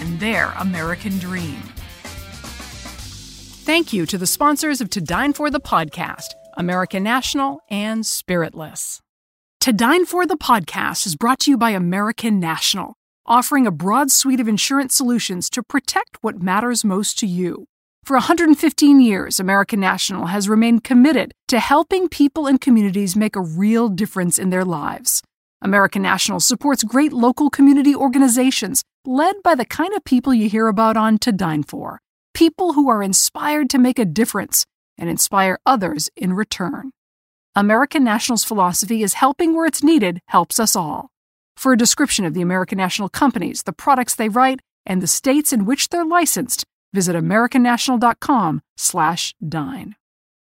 and their American dream. Thank you to the sponsors of To Dine For the podcast, American National and Spiritless. To Dine For the podcast is brought to you by American National, offering a broad suite of insurance solutions to protect what matters most to you. For 115 years, American National has remained committed to helping people and communities make a real difference in their lives. American National supports great local community organizations led by the kind of people you hear about on To Dine For people who are inspired to make a difference and inspire others in return. American National's philosophy is helping where it's needed helps us all. For a description of the American National companies, the products they write, and the states in which they're licensed, visit americannational.com/dine.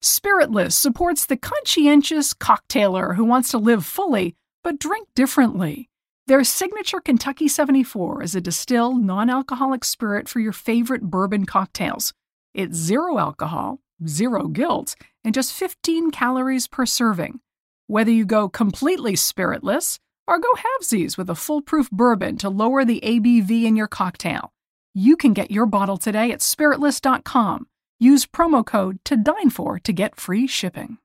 Spiritless supports the conscientious cocktailer who wants to live fully but drink differently. Their signature Kentucky 74 is a distilled, non alcoholic spirit for your favorite bourbon cocktails. It's zero alcohol, zero guilt, and just 15 calories per serving. Whether you go completely spiritless or go halvesies with a foolproof bourbon to lower the ABV in your cocktail, you can get your bottle today at spiritless.com. Use promo code to dine for to get free shipping.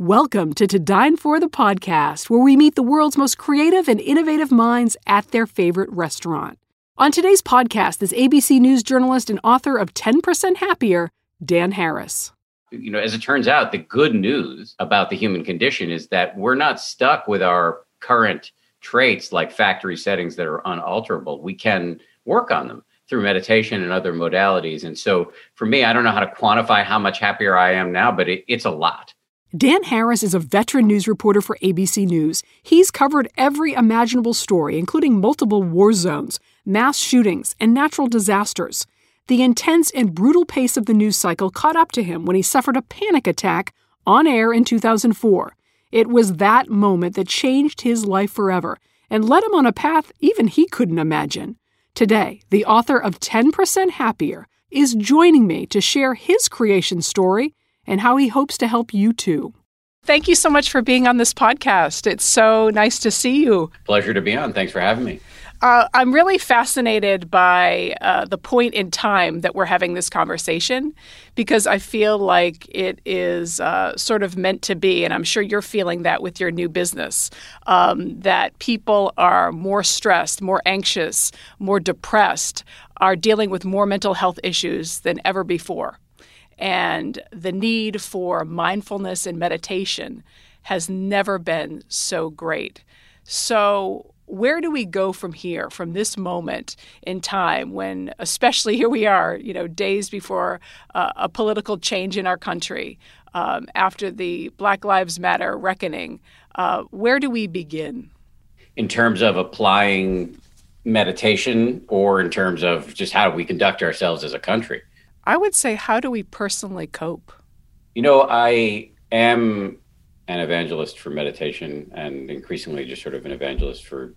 Welcome to To Dine For the podcast, where we meet the world's most creative and innovative minds at their favorite restaurant. On today's podcast is ABC News journalist and author of 10% Happier, Dan Harris. You know, as it turns out, the good news about the human condition is that we're not stuck with our current traits like factory settings that are unalterable. We can work on them through meditation and other modalities. And so for me, I don't know how to quantify how much happier I am now, but it, it's a lot. Dan Harris is a veteran news reporter for ABC News. He's covered every imaginable story, including multiple war zones, mass shootings, and natural disasters. The intense and brutal pace of the news cycle caught up to him when he suffered a panic attack on air in 2004. It was that moment that changed his life forever and led him on a path even he couldn't imagine. Today, the author of 10% Happier is joining me to share his creation story and how he hopes to help you too. Thank you so much for being on this podcast. It's so nice to see you. Pleasure to be on. Thanks for having me. Uh, I'm really fascinated by uh, the point in time that we're having this conversation because I feel like it is uh, sort of meant to be, and I'm sure you're feeling that with your new business. Um, that people are more stressed, more anxious, more depressed, are dealing with more mental health issues than ever before. And the need for mindfulness and meditation has never been so great. So, where do we go from here, from this moment in time when, especially here we are, you know, days before uh, a political change in our country, um, after the Black Lives Matter reckoning? Uh, where do we begin? In terms of applying meditation or in terms of just how we conduct ourselves as a country? I would say, how do we personally cope? You know, I am an evangelist for meditation and increasingly just sort of an evangelist for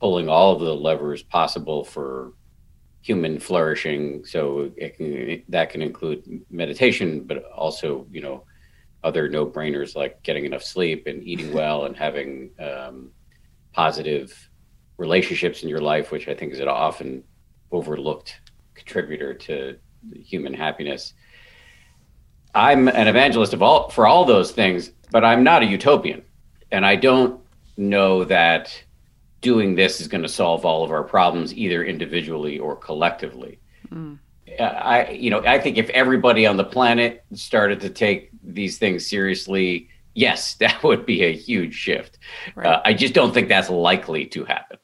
pulling all of the levers possible for human flourishing. So can, that can include meditation, but also, you know, other no brainers like getting enough sleep and eating well and having um, positive relationships in your life, which I think is an often overlooked contributor to human happiness. I'm an evangelist of all for all those things, but I'm not a utopian, and I don't know that doing this is going to solve all of our problems either individually or collectively. Mm. I, you know, I think if everybody on the planet started to take these things seriously, yes, that would be a huge shift. Right. Uh, I just don't think that's likely to happen.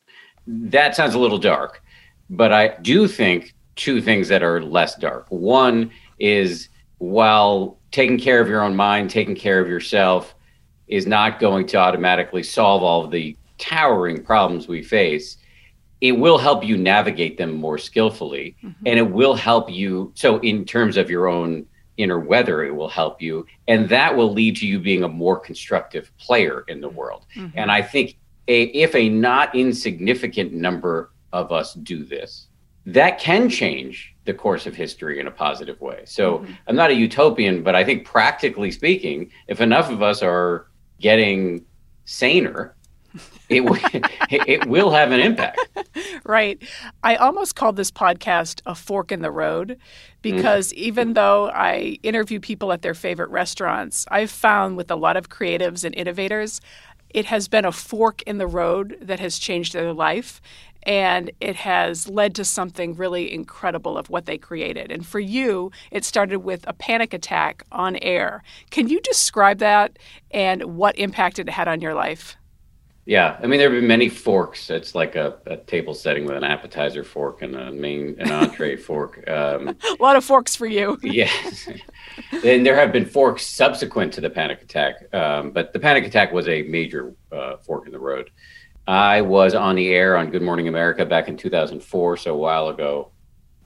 That sounds a little dark, but I do think two things that are less dark. One is while taking care of your own mind, taking care of yourself is not going to automatically solve all of the towering problems we face, it will help you navigate them more skillfully mm-hmm. and it will help you so in terms of your own inner weather it will help you and that will lead to you being a more constructive player in the world mm-hmm. and i think a, if a not insignificant number of us do this that can change the course of history in a positive way so mm-hmm. i'm not a utopian but i think practically speaking if enough of us are getting saner it, it will have an impact. Right. I almost called this podcast a fork in the road because mm. even though I interview people at their favorite restaurants, I've found with a lot of creatives and innovators, it has been a fork in the road that has changed their life and it has led to something really incredible of what they created. And for you, it started with a panic attack on air. Can you describe that and what impact it had on your life? Yeah, I mean there have been many forks. It's like a, a table setting with an appetizer fork and a main an entree fork. Um, a lot of forks for you. yes, and there have been forks subsequent to the panic attack, um, but the panic attack was a major uh, fork in the road. I was on the air on Good Morning America back in 2004, so a while ago.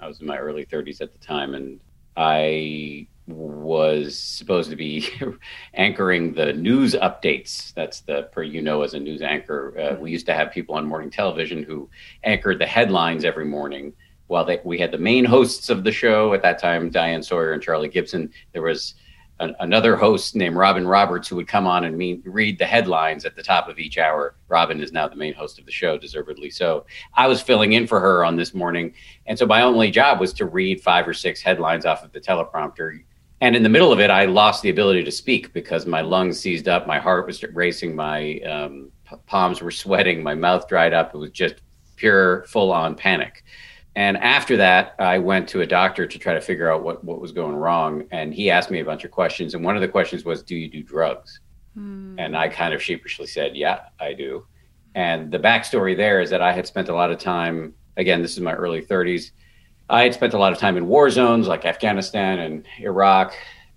I was in my early 30s at the time, and I was supposed to be anchoring the news updates. That's the per you know as a news anchor. Uh, we used to have people on morning television who anchored the headlines every morning. While they, we had the main hosts of the show at that time, Diane Sawyer and Charlie Gibson, there was an, another host named Robin Roberts who would come on and mean, read the headlines at the top of each hour. Robin is now the main host of the show, deservedly so. I was filling in for her on this morning. And so my only job was to read five or six headlines off of the teleprompter and in the middle of it, I lost the ability to speak because my lungs seized up, my heart was racing, my um, palms were sweating, my mouth dried up. It was just pure, full on panic. And after that, I went to a doctor to try to figure out what, what was going wrong. And he asked me a bunch of questions. And one of the questions was, Do you do drugs? Hmm. And I kind of sheepishly said, Yeah, I do. And the backstory there is that I had spent a lot of time, again, this is my early 30s I had spent a lot of time in war zones like Afghanistan and Iraq.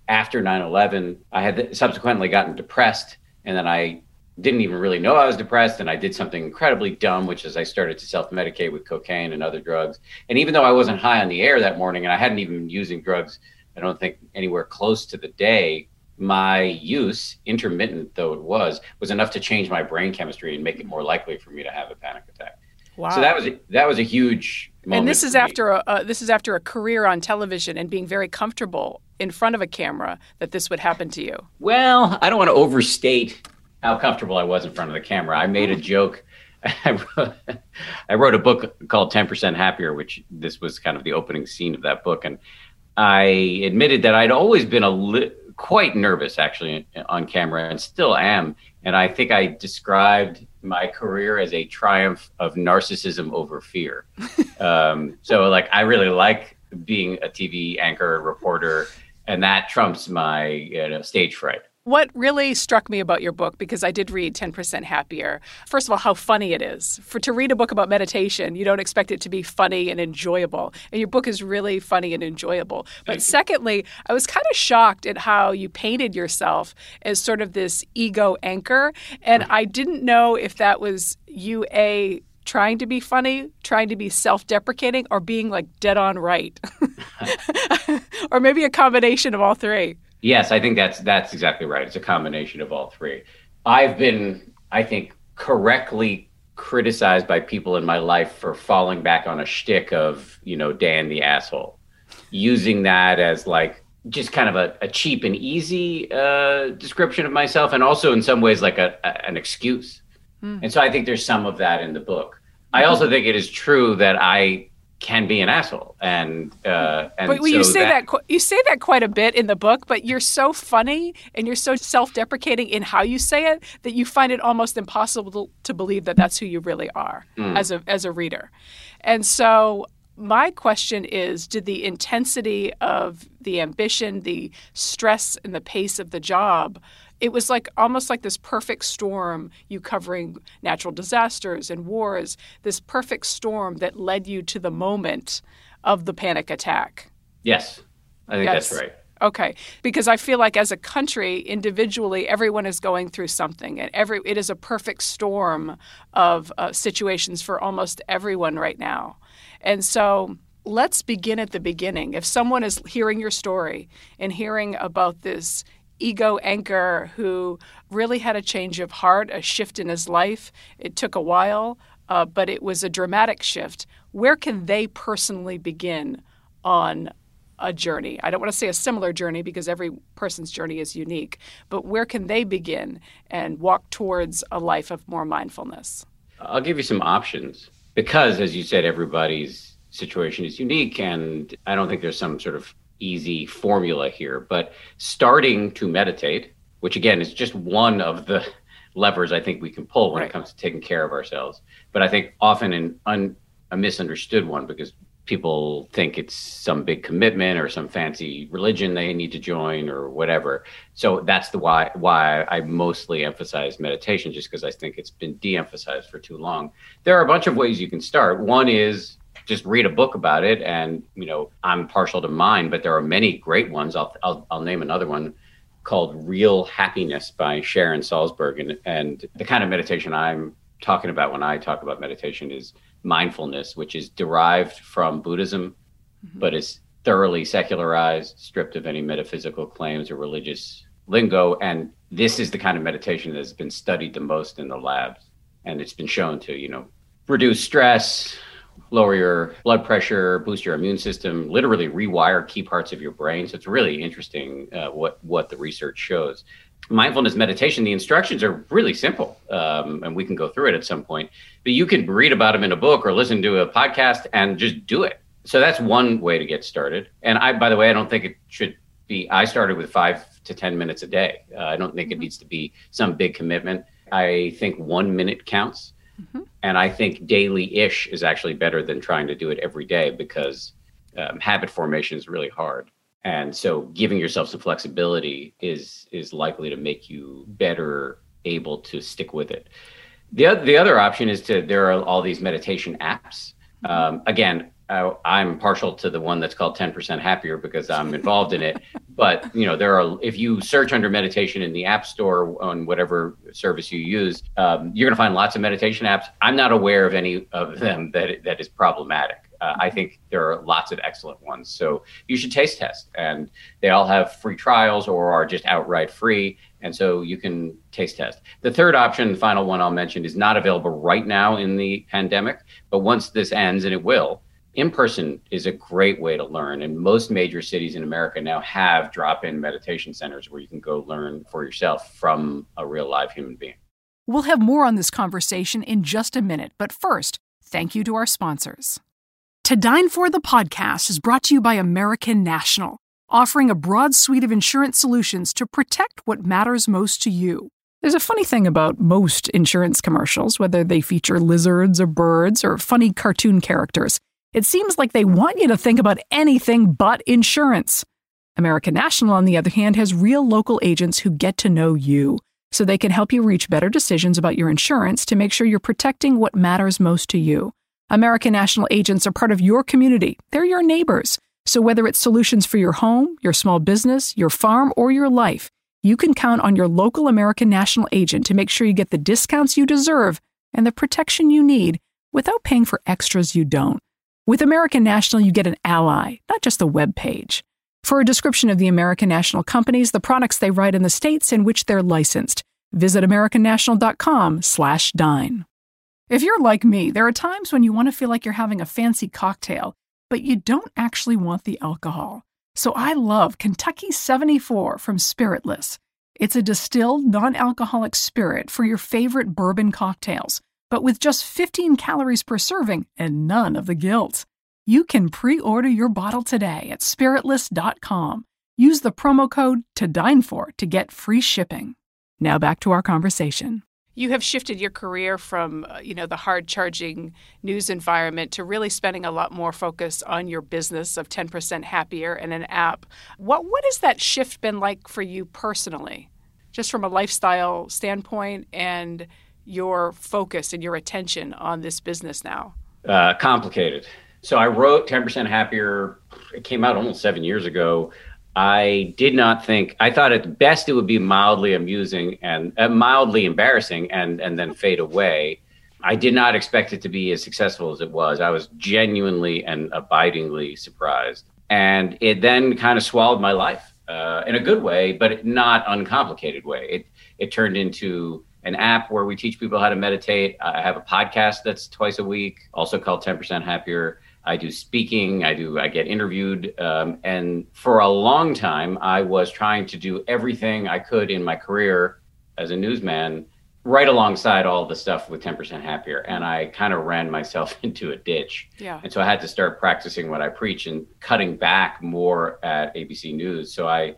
After 9 11, I had subsequently gotten depressed, and then I didn't even really know I was depressed. And I did something incredibly dumb, which is I started to self medicate with cocaine and other drugs. And even though I wasn't high on the air that morning and I hadn't even been using drugs, I don't think anywhere close to the day, my use, intermittent though it was, was enough to change my brain chemistry and make it more likely for me to have a panic attack. Wow. So that was a, that was a huge and this is after a uh, this is after a career on television and being very comfortable in front of a camera that this would happen to you. Well, I don't want to overstate how comfortable I was in front of the camera. I made a joke. I wrote, I wrote a book called 10% Happier, which this was kind of the opening scene of that book. And I admitted that I'd always been a li- quite nervous actually on camera and still am. And I think I described my career as a triumph of narcissism over fear. um, so, like, I really like being a TV anchor, reporter, and that trumps my you know, stage fright. What really struck me about your book, because I did read 10% Happier, first of all, how funny it is. For to read a book about meditation, you don't expect it to be funny and enjoyable. And your book is really funny and enjoyable. But secondly, I was kind of shocked at how you painted yourself as sort of this ego anchor. And I didn't know if that was you, A, trying to be funny, trying to be self deprecating, or being like dead on right. or maybe a combination of all three. Yes, I think that's that's exactly right. It's a combination of all three. I've been, I think, correctly criticized by people in my life for falling back on a shtick of, you know, Dan the asshole, using that as like just kind of a, a cheap and easy uh, description of myself, and also in some ways like a, a an excuse. Mm. And so I think there's some of that in the book. Mm-hmm. I also think it is true that I can be an asshole and uh and but so you say that, that, you say that quite a bit in the book but you're so funny and you're so self-deprecating in how you say it that you find it almost impossible to believe that that's who you really are mm. as a as a reader and so my question is did the intensity of the ambition the stress and the pace of the job it was like almost like this perfect storm you covering natural disasters and wars this perfect storm that led you to the moment of the panic attack yes i think yes. that's right Okay, because I feel like as a country, individually, everyone is going through something, and every it is a perfect storm of uh, situations for almost everyone right now. And so, let's begin at the beginning. If someone is hearing your story and hearing about this ego anchor who really had a change of heart, a shift in his life, it took a while, uh, but it was a dramatic shift. Where can they personally begin on a journey. I don't want to say a similar journey because every person's journey is unique, but where can they begin and walk towards a life of more mindfulness? I'll give you some options because, as you said, everybody's situation is unique, and I don't think there's some sort of easy formula here. But starting to meditate, which again is just one of the levers I think we can pull when right. it comes to taking care of ourselves, but I think often an un, a misunderstood one because people think it's some big commitment or some fancy religion they need to join or whatever. So that's the why why I mostly emphasize meditation, just because I think it's been de-emphasized for too long. There are a bunch of ways you can start. One is just read a book about it, and you know I'm partial to mine, but there are many great ones. I'll I'll, I'll name another one called Real Happiness by Sharon Salzberg, and and the kind of meditation I'm talking about when I talk about meditation is mindfulness, which is derived from Buddhism, mm-hmm. but is thoroughly secularized, stripped of any metaphysical claims or religious lingo. And this is the kind of meditation that has been studied the most in the labs. And it's been shown to, you know, reduce stress, lower your blood pressure, boost your immune system, literally rewire key parts of your brain. So it's really interesting uh, what what the research shows mindfulness meditation, the instructions are really simple, um, and we can go through it at some point. But you can read about them in a book or listen to a podcast and just do it. So that's one way to get started. And I, by the way, I don't think it should be. I started with five to ten minutes a day. Uh, I don't think mm-hmm. it needs to be some big commitment. I think one minute counts, mm-hmm. and I think daily-ish is actually better than trying to do it every day because um, habit formation is really hard. And so giving yourself some flexibility is is likely to make you better able to stick with it. The, the other option is to there are all these meditation apps. Um, again I, i'm partial to the one that's called 10% happier because i'm involved in it but you know there are if you search under meditation in the app store on whatever service you use um, you're going to find lots of meditation apps i'm not aware of any of them that that is problematic uh, I think there are lots of excellent ones. So you should taste test, and they all have free trials or are just outright free. And so you can taste test. The third option, the final one I'll mention, is not available right now in the pandemic, but once this ends, and it will, in person is a great way to learn. And most major cities in America now have drop in meditation centers where you can go learn for yourself from a real live human being. We'll have more on this conversation in just a minute, but first, thank you to our sponsors. To Dine For the podcast is brought to you by American National, offering a broad suite of insurance solutions to protect what matters most to you. There's a funny thing about most insurance commercials, whether they feature lizards or birds or funny cartoon characters. It seems like they want you to think about anything but insurance. American National, on the other hand, has real local agents who get to know you, so they can help you reach better decisions about your insurance to make sure you're protecting what matters most to you. American National agents are part of your community. They're your neighbors. So whether it's solutions for your home, your small business, your farm, or your life, you can count on your local American National agent to make sure you get the discounts you deserve and the protection you need without paying for extras you don't. With American National, you get an ally, not just a web page. For a description of the American National companies, the products they write, in the states in which they're licensed, visit americannational.com/dine. If you're like me, there are times when you want to feel like you're having a fancy cocktail, but you don't actually want the alcohol. So I love Kentucky 74 from Spiritless. It's a distilled, non alcoholic spirit for your favorite bourbon cocktails, but with just 15 calories per serving and none of the guilt. You can pre order your bottle today at spiritless.com. Use the promo code to dine for to get free shipping. Now back to our conversation you have shifted your career from uh, you know the hard charging news environment to really spending a lot more focus on your business of 10% happier and an app what what has that shift been like for you personally just from a lifestyle standpoint and your focus and your attention on this business now uh, complicated so i wrote 10% happier it came out almost seven years ago I did not think. I thought at best it would be mildly amusing and uh, mildly embarrassing, and and then fade away. I did not expect it to be as successful as it was. I was genuinely and abidingly surprised, and it then kind of swallowed my life uh, in a good way, but not uncomplicated way. It it turned into an app where we teach people how to meditate. I have a podcast that's twice a week, also called Ten Percent Happier. I do speaking. I do. I get interviewed, um, and for a long time, I was trying to do everything I could in my career as a newsman, right alongside all the stuff with Ten Percent Happier, and I kind of ran myself into a ditch. Yeah. And so I had to start practicing what I preach and cutting back more at ABC News. So I,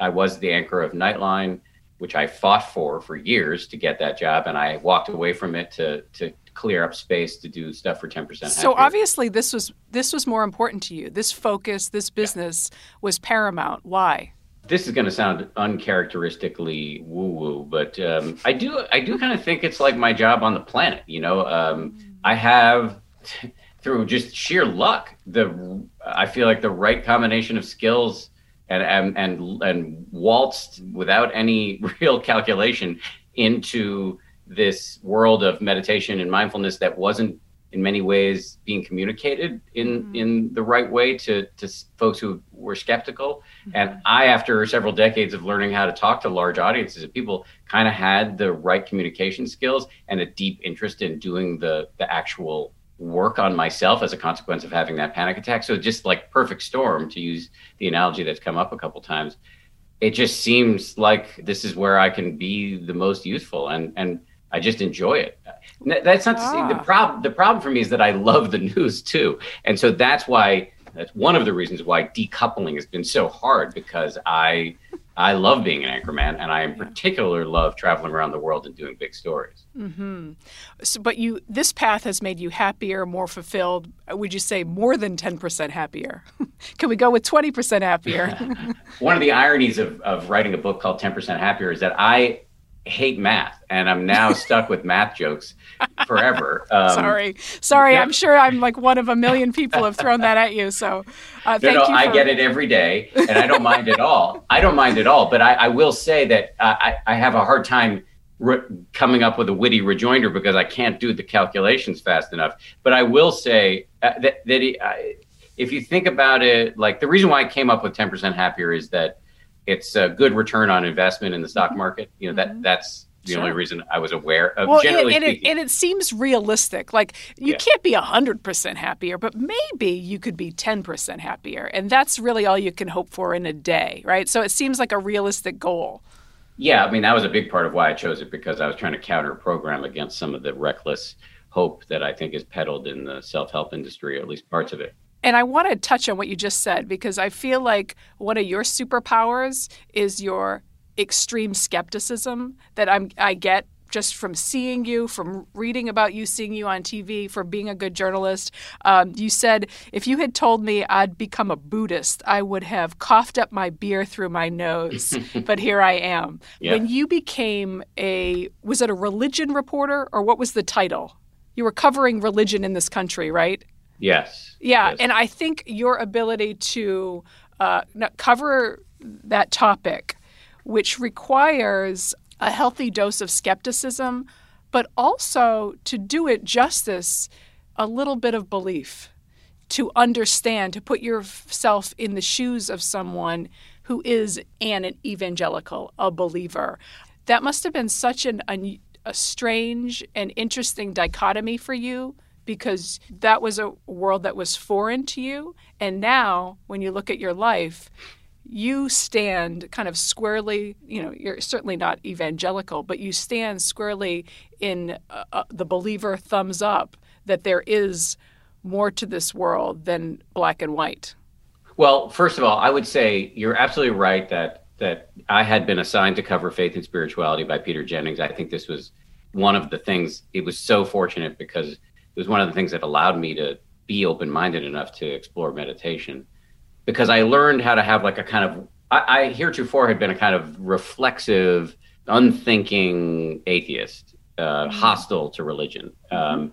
I was the anchor of Nightline, which I fought for for years to get that job, and I walked away from it to to clear up space to do stuff for 10% so obviously this was this was more important to you. This focus this business yeah. was paramount. Why? This is going to sound uncharacteristically woo woo but um, i do i do kind of think it's like my job on the planet you know? Um, i have through just sheer luck the i feel like the right combination of skills and and and, and waltzed without any real calculation into this world of meditation and mindfulness that wasn't in many ways being communicated in mm-hmm. in the right way to to folks who were skeptical mm-hmm. and i after several decades of learning how to talk to large audiences of people kind of had the right communication skills and a deep interest in doing the the actual work on myself as a consequence of having that panic attack so just like perfect storm to use the analogy that's come up a couple times it just seems like this is where i can be the most useful and and I just enjoy it. That's not ah. the problem. The problem for me is that I love the news too, and so that's why that's one of the reasons why decoupling has been so hard because I I love being an anchorman, and I in particular love traveling around the world and doing big stories. Mm-hmm. So, but you this path has made you happier, more fulfilled. Would you say more than ten percent happier? Can we go with twenty percent happier? one of the ironies of of writing a book called Ten Percent Happier is that I hate math and i'm now stuck with math jokes forever um, sorry sorry yeah. i'm sure i'm like one of a million people have thrown that at you so uh, no, no, i get it every day and i don't mind at all i don't mind at all but i, I will say that I, I have a hard time re- coming up with a witty rejoinder because i can't do the calculations fast enough but i will say uh, that, that he, uh, if you think about it like the reason why i came up with 10% happier is that it's a good return on investment in the stock mm-hmm. market. You know that mm-hmm. that's the sure. only reason I was aware of. Well, generally and, and, it, and it seems realistic. Like you yeah. can't be hundred percent happier, but maybe you could be ten percent happier, and that's really all you can hope for in a day, right? So it seems like a realistic goal. Yeah, I mean that was a big part of why I chose it because I was trying to counter program against some of the reckless hope that I think is peddled in the self help industry, or at least parts of it. And I want to touch on what you just said because I feel like one of your superpowers is your extreme skepticism that I'm I get just from seeing you, from reading about you, seeing you on TV, from being a good journalist. Um, you said if you had told me I'd become a Buddhist, I would have coughed up my beer through my nose. but here I am. Yeah. When you became a, was it a religion reporter or what was the title? You were covering religion in this country, right? Yes. Yeah, yes. and I think your ability to uh, cover that topic, which requires a healthy dose of skepticism, but also to do it justice, a little bit of belief, to understand, to put yourself in the shoes of someone who is an evangelical, a believer. That must have been such an, a, a strange and interesting dichotomy for you because that was a world that was foreign to you. And now, when you look at your life, you stand kind of squarely, you know, you're certainly not evangelical, but you stand squarely in uh, uh, the believer thumbs up that there is more to this world than black and white. Well, first of all, I would say you're absolutely right that that I had been assigned to cover faith and spirituality by Peter Jennings. I think this was one of the things. It was so fortunate because it was one of the things that allowed me to be open minded enough to explore meditation because I learned how to have like a kind of I, I heretofore had been a kind of reflexive, unthinking atheist, uh, mm-hmm. hostile to religion. Um,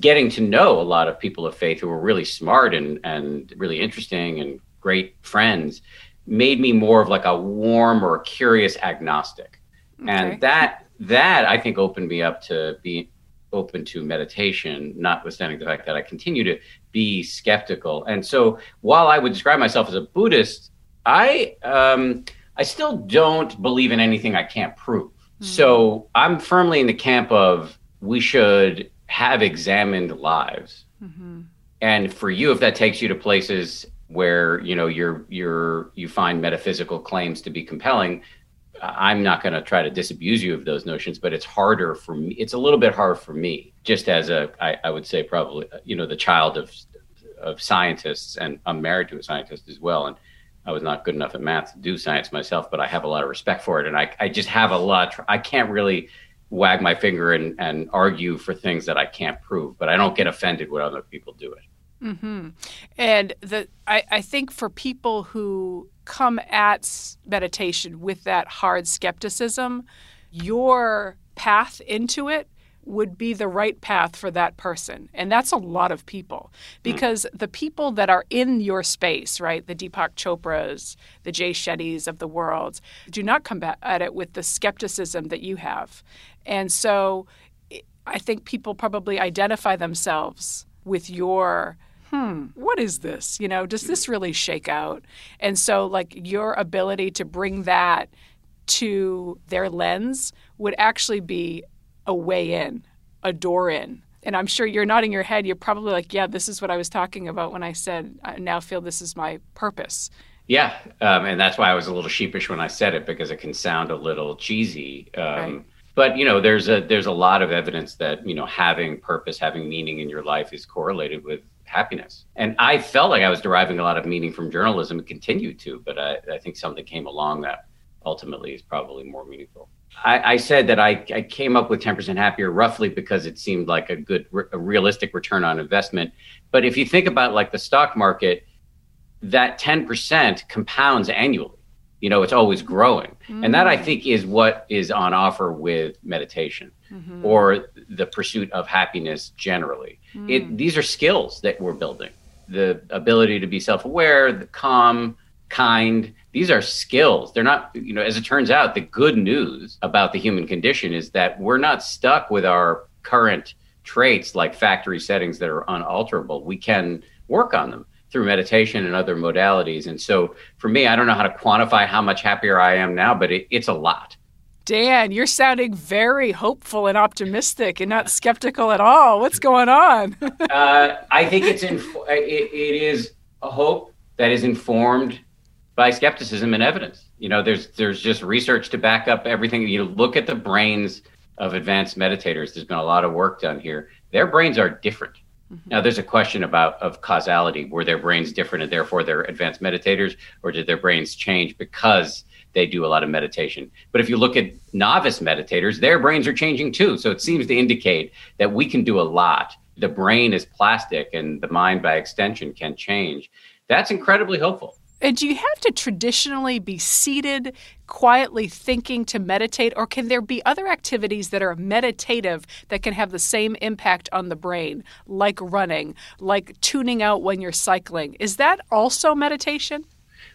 getting to know a lot of people of faith who were really smart and and really interesting and great friends made me more of like a warm or curious agnostic. Okay. And that that I think opened me up to be open to meditation, notwithstanding the fact that I continue to be skeptical. And so while I would describe myself as a Buddhist, I um, I still don't believe in anything I can't prove. Mm-hmm. So I'm firmly in the camp of we should have examined lives. Mm-hmm. And for you, if that takes you to places where you know you're you're you find metaphysical claims to be compelling, I'm not going to try to disabuse you of those notions, but it's harder for me. It's a little bit hard for me, just as a, I, I would say, probably, you know, the child of of scientists, and I'm married to a scientist as well. And I was not good enough at math to do science myself, but I have a lot of respect for it, and I, I just have a lot. I can't really wag my finger and, and argue for things that I can't prove, but I don't get offended when other people do it. Mm-hmm. And the I, I think for people who come at meditation with that hard skepticism, your path into it would be the right path for that person. And that's a lot of people because mm. the people that are in your space, right, the Deepak Chopras, the Jay Shettys of the world, do not come at it with the skepticism that you have. And so I think people probably identify themselves with your hmm, what is this? You know, does this really shake out? And so, like, your ability to bring that to their lens would actually be a way in, a door in. And I'm sure you're nodding your head. You're probably like, yeah, this is what I was talking about when I said, I now feel this is my purpose. Yeah. Um, and that's why I was a little sheepish when I said it because it can sound a little cheesy. Um, right. But you know, there's a there's a lot of evidence that you know having purpose, having meaning in your life is correlated with happiness. And I felt like I was deriving a lot of meaning from journalism and continued to, but I, I think something came along that ultimately is probably more meaningful. I, I said that I, I, came up with 10% happier roughly because it seemed like a good, a realistic return on investment. But if you think about like the stock market, that 10% compounds annually. You know, it's always growing. Mm. And that I mm. think is what is on offer with meditation mm-hmm. or the pursuit of happiness generally. Mm. It, these are skills that we're building the ability to be self aware, the calm, kind. These are skills. They're not, you know, as it turns out, the good news about the human condition is that we're not stuck with our current traits like factory settings that are unalterable. We can work on them through meditation and other modalities. And so for me, I don't know how to quantify how much happier I am now, but it, it's a lot. Dan, you're sounding very hopeful and optimistic and not skeptical at all. What's going on? uh, I think it's in, it, it is a hope that is informed by skepticism and evidence. You know, there's there's just research to back up everything. You look at the brains of advanced meditators. There's been a lot of work done here. Their brains are different. Mm-hmm. Now, there's a question about of causality. Were their brains different, and therefore they're advanced meditators, or did their brains change because they do a lot of meditation. But if you look at novice meditators, their brains are changing too. So it seems to indicate that we can do a lot. The brain is plastic and the mind by extension can change. That's incredibly hopeful. And do you have to traditionally be seated, quietly thinking to meditate, or can there be other activities that are meditative that can have the same impact on the brain, like running, like tuning out when you're cycling? Is that also meditation?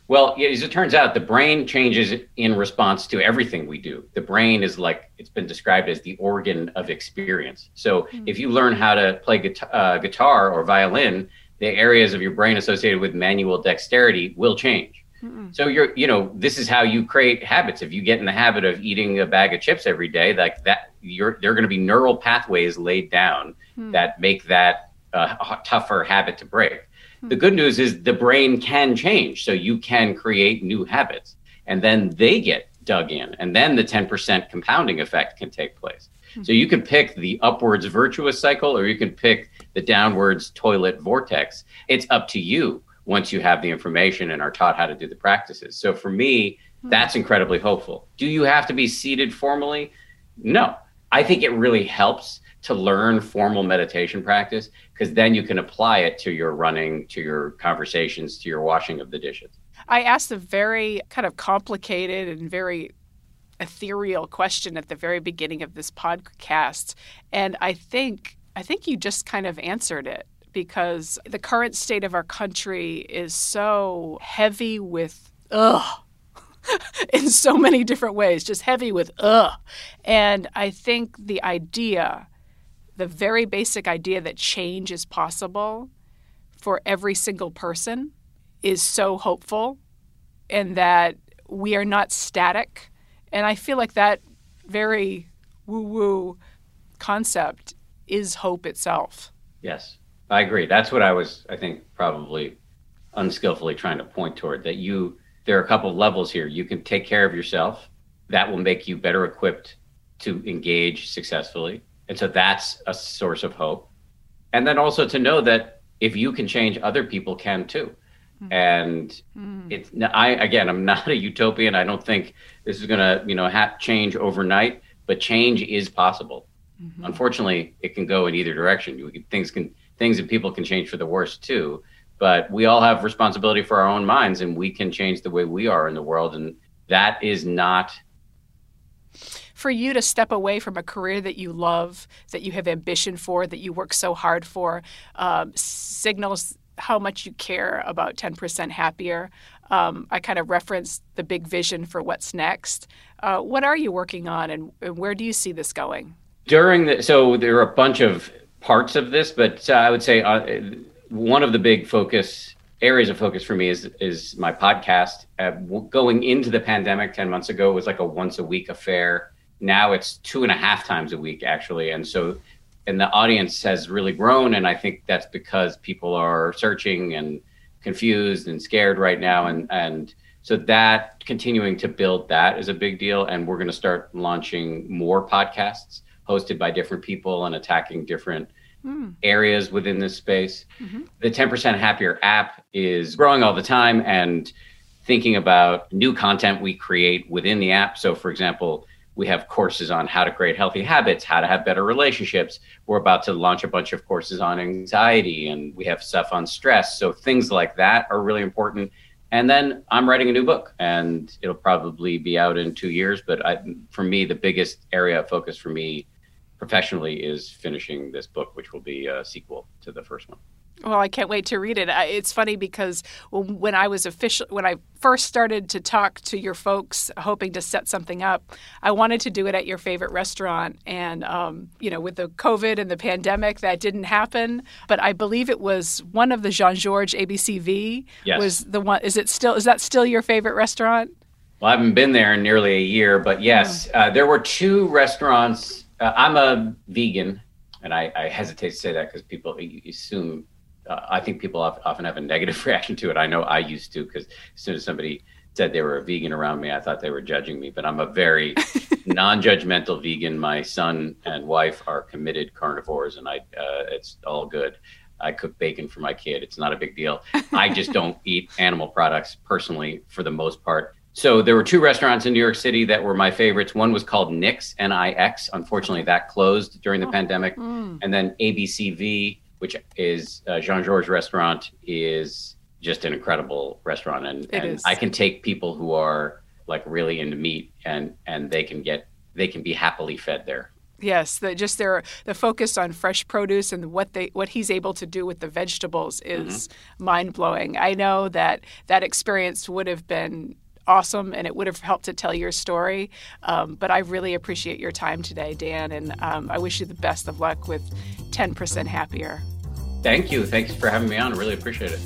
Well, as it turns out, the brain changes in response to everything we do. The brain is like it's been described as the organ of experience. So mm-hmm. if you learn how to play guitar, uh, guitar or violin, the areas of your brain associated with manual dexterity will change. Mm-hmm. So you're, you know, this is how you create habits. If you get in the habit of eating a bag of chips every day, like that, you're there are going to be neural pathways laid down mm-hmm. that make that uh, a tougher habit to break. The good news is the brain can change. So you can create new habits and then they get dug in. And then the 10% compounding effect can take place. Mm-hmm. So you can pick the upwards virtuous cycle or you can pick the downwards toilet vortex. It's up to you once you have the information and are taught how to do the practices. So for me, mm-hmm. that's incredibly hopeful. Do you have to be seated formally? No. I think it really helps to learn formal meditation practice because then you can apply it to your running, to your conversations, to your washing of the dishes. I asked a very kind of complicated and very ethereal question at the very beginning of this podcast and I think I think you just kind of answered it because the current state of our country is so heavy with ugh in so many different ways, just heavy with ugh. And I think the idea, the very basic idea that change is possible for every single person is so hopeful and that we are not static. And I feel like that very woo woo concept is hope itself. Yes, I agree. That's what I was, I think, probably unskillfully trying to point toward that you, there are a couple of levels here. You can take care of yourself, that will make you better equipped to engage successfully. And so that's a source of hope. And then also to know that if you can change, other people can too. Mm-hmm. And mm-hmm. it's I again, I'm not a utopian. I don't think this is going to you know ha- change overnight, but change is possible. Mm-hmm. Unfortunately, it can go in either direction. Can, things can things and people can change for the worse too. But we all have responsibility for our own minds, and we can change the way we are in the world, and that is not for you to step away from a career that you love, that you have ambition for, that you work so hard for, um, signals how much you care about 10% happier. Um, I kind of referenced the big vision for what's next. Uh, what are you working on, and, and, where do you see this going? During the so there are a bunch of parts of this, but uh, I would say uh, one of the big focus areas of focus for me is is my podcast. Uh, going into the pandemic ten months ago, was like a once a week affair. Now it's two and a half times a week actually, and so and the audience has really grown. And I think that's because people are searching and confused and scared right now, and and so that continuing to build that is a big deal. And we're going to start launching more podcasts hosted by different people and attacking different mm. areas within this space. Mm-hmm. The 10% Happier app is growing all the time and thinking about new content we create within the app. So, for example, we have courses on how to create healthy habits, how to have better relationships. We're about to launch a bunch of courses on anxiety, and we have stuff on stress. So, things like that are really important. And then I'm writing a new book, and it'll probably be out in two years. But I, for me, the biggest area of focus for me professionally is finishing this book, which will be a sequel to the first one. Well, I can't wait to read it. It's funny because when I was official, when I first started to talk to your folks, hoping to set something up, I wanted to do it at your favorite restaurant. And um, you know, with the COVID and the pandemic, that didn't happen. But I believe it was one of the Jean Georges ABCV. Yes. Was the one? Is it still? Is that still your favorite restaurant? Well, I haven't been there in nearly a year, but yes, oh. uh, there were two restaurants uh, I'm a vegan, and I, I hesitate to say that because people assume. Uh, I think people often have a negative reaction to it. I know I used to because as soon as somebody said they were a vegan around me, I thought they were judging me. But I'm a very non-judgmental vegan. My son and wife are committed carnivores, and I uh, it's all good. I cook bacon for my kid. It's not a big deal. I just don't eat animal products personally for the most part. So there were two restaurants in New York City that were my favorites. One was called Nix, N-I-X. Unfortunately, that closed during the oh, pandemic. Mm. And then ABCV, which is a Jean Georges restaurant, is just an incredible restaurant. And, and I can take people who are like really into meat and and they can get they can be happily fed there. Yes, the, just their the focus on fresh produce and what they what he's able to do with the vegetables is mm-hmm. mind blowing. I know that that experience would have been awesome and it would have helped to tell your story. Um, but I really appreciate your time today, Dan, and um, I wish you the best of luck with 10% Happier. Thank you. Thanks for having me on. I really appreciate it.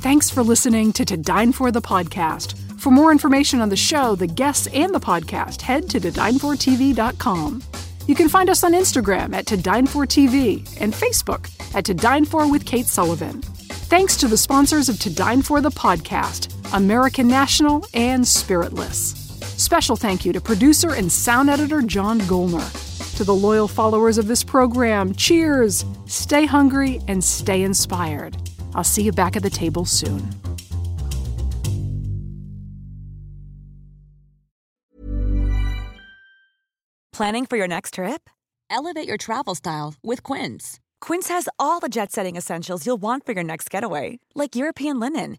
Thanks for listening to To Dine For the podcast. For more information on the show, the guests, and the podcast, head to todinefortv.com. You can find us on Instagram at To Dine For TV and Facebook at To Dine For with Kate Sullivan. Thanks to the sponsors of To Dine For the podcast, American National and Spiritless. Special thank you to producer and sound editor John Golner. To the loyal followers of this program, cheers! Stay hungry and stay inspired. I'll see you back at the table soon. Planning for your next trip? Elevate your travel style with Quince. Quince has all the jet setting essentials you'll want for your next getaway, like European linen,